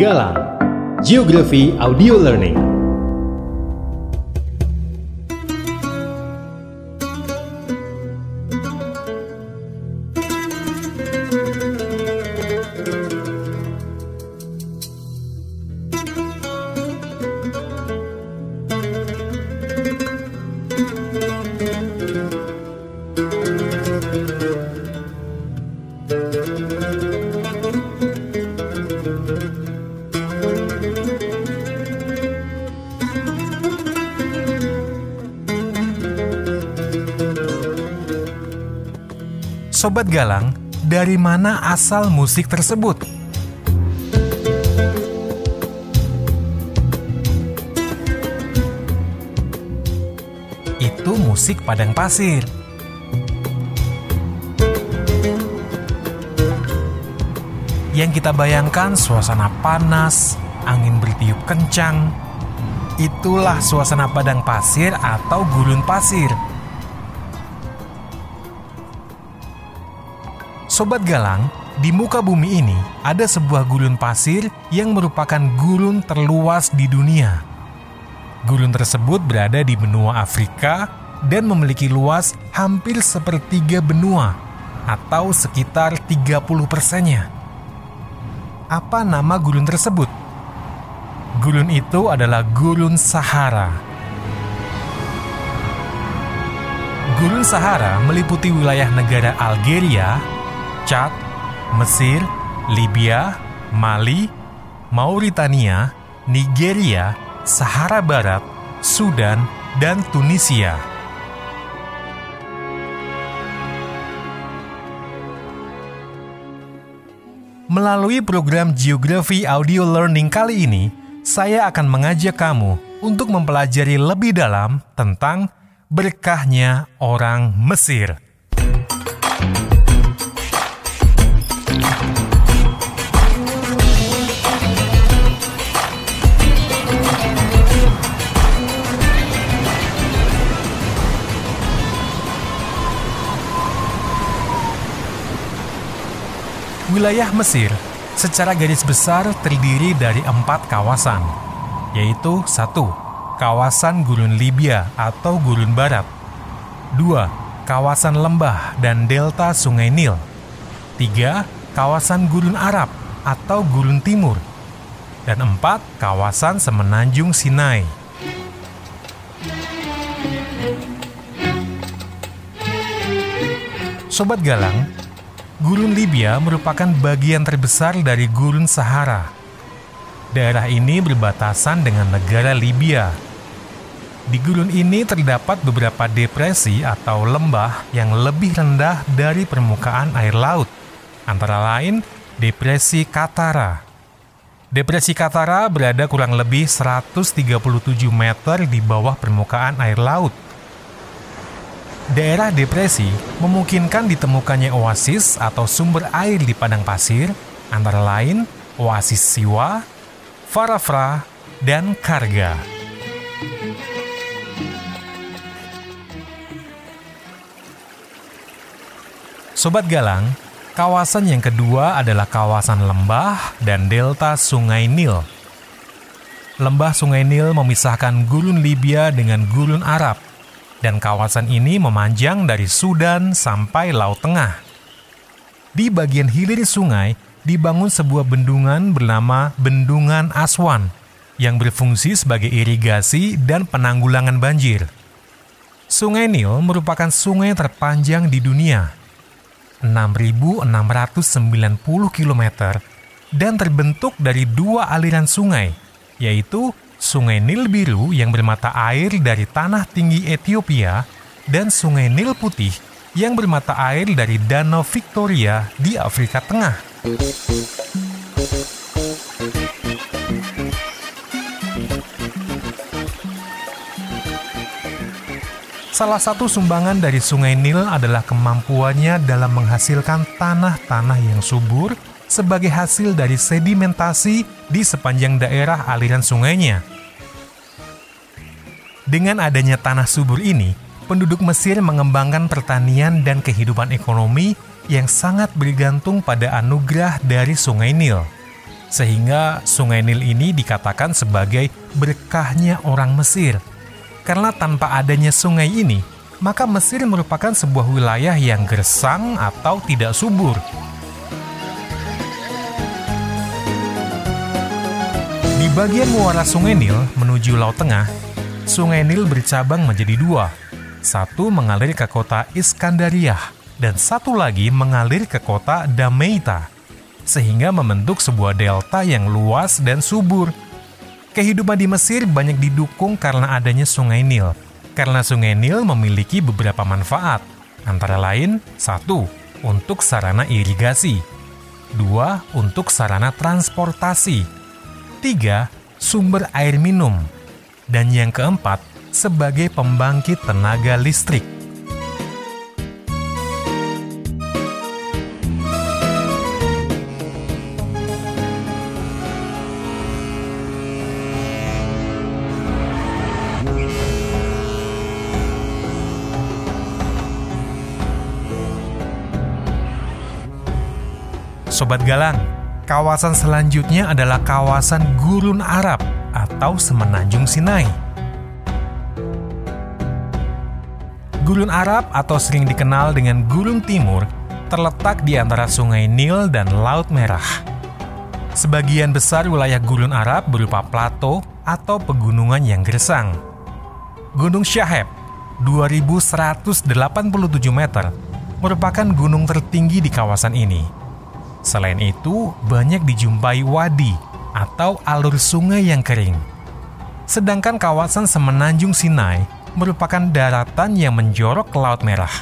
Galang Geografi Audio Learning Sobat Galang, dari mana asal musik tersebut? Itu musik padang pasir. Yang kita bayangkan suasana panas, angin bertiup kencang. Itulah suasana padang pasir atau gurun pasir. Sobat Galang, di muka bumi ini ada sebuah gurun pasir yang merupakan gurun terluas di dunia. Gurun tersebut berada di benua Afrika dan memiliki luas hampir sepertiga benua atau sekitar 30 persennya. Apa nama gurun tersebut? Gurun itu adalah Gurun Sahara. Gurun Sahara meliputi wilayah negara Algeria, Chad, Mesir, Libya, Mali, Mauritania, Nigeria, Sahara Barat, Sudan, dan Tunisia. Melalui program Geografi Audio Learning kali ini, saya akan mengajak kamu untuk mempelajari lebih dalam tentang berkahnya orang Mesir. Wilayah Mesir secara garis besar terdiri dari empat kawasan, yaitu satu, kawasan gurun Libya atau gurun barat, dua, kawasan lembah dan delta sungai Nil, tiga, kawasan gurun Arab atau gurun timur, dan empat, kawasan semenanjung Sinai. Sobat Galang, Gurun Libya merupakan bagian terbesar dari Gurun Sahara. Daerah ini berbatasan dengan negara Libya. Di gurun ini terdapat beberapa depresi atau lembah yang lebih rendah dari permukaan air laut, antara lain Depresi Katara. Depresi Katara berada kurang lebih 137 meter di bawah permukaan air laut Daerah depresi memungkinkan ditemukannya oasis atau sumber air di padang pasir, antara lain oasis Siwa, Farafra, dan Karga. Sobat Galang, kawasan yang kedua adalah kawasan lembah dan delta Sungai Nil. Lembah Sungai Nil memisahkan gurun Libya dengan gurun Arab dan kawasan ini memanjang dari Sudan sampai Laut Tengah. Di bagian hilir sungai dibangun sebuah bendungan bernama Bendungan Aswan yang berfungsi sebagai irigasi dan penanggulangan banjir. Sungai Nil merupakan sungai terpanjang di dunia, 6.690 km, dan terbentuk dari dua aliran sungai, yaitu Sungai Nil Biru yang bermata air dari tanah tinggi Ethiopia dan Sungai Nil Putih yang bermata air dari Danau Victoria di Afrika Tengah. Salah satu sumbangan dari Sungai Nil adalah kemampuannya dalam menghasilkan tanah-tanah yang subur sebagai hasil dari sedimentasi di sepanjang daerah aliran sungainya. Dengan adanya tanah subur ini, penduduk Mesir mengembangkan pertanian dan kehidupan ekonomi yang sangat bergantung pada anugerah dari Sungai Nil. Sehingga Sungai Nil ini dikatakan sebagai berkahnya orang Mesir. Karena tanpa adanya sungai ini, maka Mesir merupakan sebuah wilayah yang gersang atau tidak subur. Bagian muara Sungai Nil menuju Laut Tengah, Sungai Nil bercabang menjadi dua. Satu mengalir ke kota Iskandariah dan satu lagi mengalir ke kota Dameita, sehingga membentuk sebuah delta yang luas dan subur. Kehidupan di Mesir banyak didukung karena adanya Sungai Nil, karena Sungai Nil memiliki beberapa manfaat, antara lain satu untuk sarana irigasi, dua untuk sarana transportasi, tiga sumber air minum, dan yang keempat sebagai pembangkit tenaga listrik. Sobat Galang, kawasan selanjutnya adalah kawasan Gurun Arab atau Semenanjung Sinai. Gurun Arab atau sering dikenal dengan Gurun Timur terletak di antara Sungai Nil dan Laut Merah. Sebagian besar wilayah Gurun Arab berupa plato atau pegunungan yang gersang. Gunung Syaheb, 2187 meter, merupakan gunung tertinggi di kawasan ini. Selain itu, banyak dijumpai wadi atau alur sungai yang kering. Sedangkan kawasan Semenanjung Sinai merupakan daratan yang menjorok ke Laut Merah.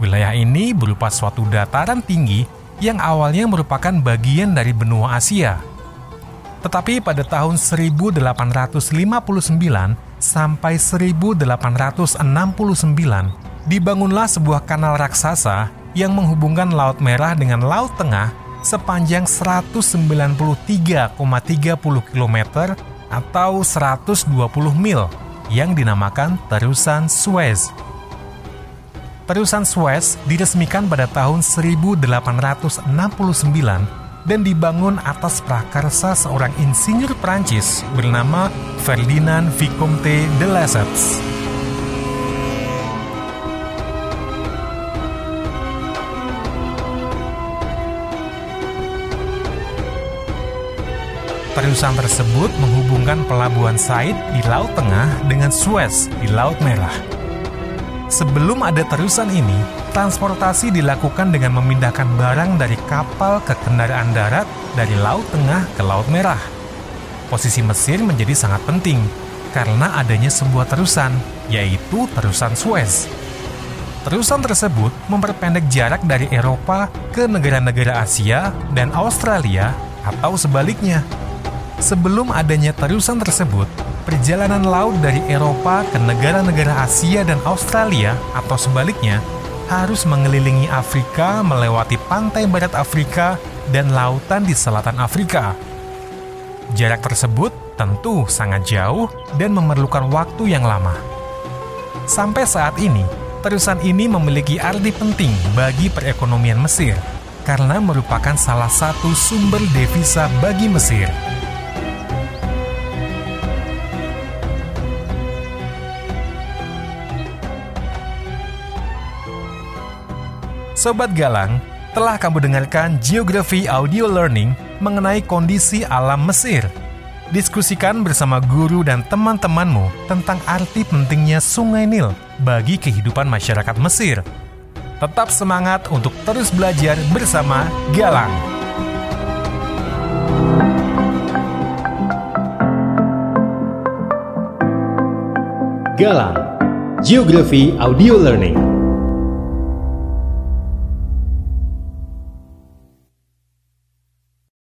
Wilayah ini berupa suatu dataran tinggi yang awalnya merupakan bagian dari benua Asia. Tetapi pada tahun 1859 sampai 1869 dibangunlah sebuah kanal raksasa yang menghubungkan Laut Merah dengan Laut Tengah sepanjang 193,30 km atau 120 mil yang dinamakan Terusan Suez. Terusan Suez diresmikan pada tahun 1869 dan dibangun atas prakarsa seorang insinyur Prancis bernama Ferdinand Vicomte de Lesseps. Terusan tersebut menghubungkan pelabuhan Said di Laut Tengah dengan Suez di Laut Merah. Sebelum ada terusan ini, transportasi dilakukan dengan memindahkan barang dari kapal ke kendaraan darat dari Laut Tengah ke Laut Merah. Posisi Mesir menjadi sangat penting karena adanya sebuah terusan, yaitu terusan Suez. Terusan tersebut memperpendek jarak dari Eropa ke negara-negara Asia dan Australia atau sebaliknya Sebelum adanya terusan tersebut, perjalanan laut dari Eropa ke negara-negara Asia dan Australia atau sebaliknya harus mengelilingi Afrika melewati pantai barat Afrika dan lautan di selatan Afrika. Jarak tersebut tentu sangat jauh dan memerlukan waktu yang lama. Sampai saat ini, terusan ini memiliki arti penting bagi perekonomian Mesir karena merupakan salah satu sumber devisa bagi Mesir. Sobat Galang, telah kamu dengarkan Geografi Audio Learning mengenai kondisi alam Mesir. Diskusikan bersama guru dan teman-temanmu tentang arti pentingnya Sungai Nil bagi kehidupan masyarakat Mesir. Tetap semangat untuk terus belajar bersama Galang. Galang, Geografi Audio Learning.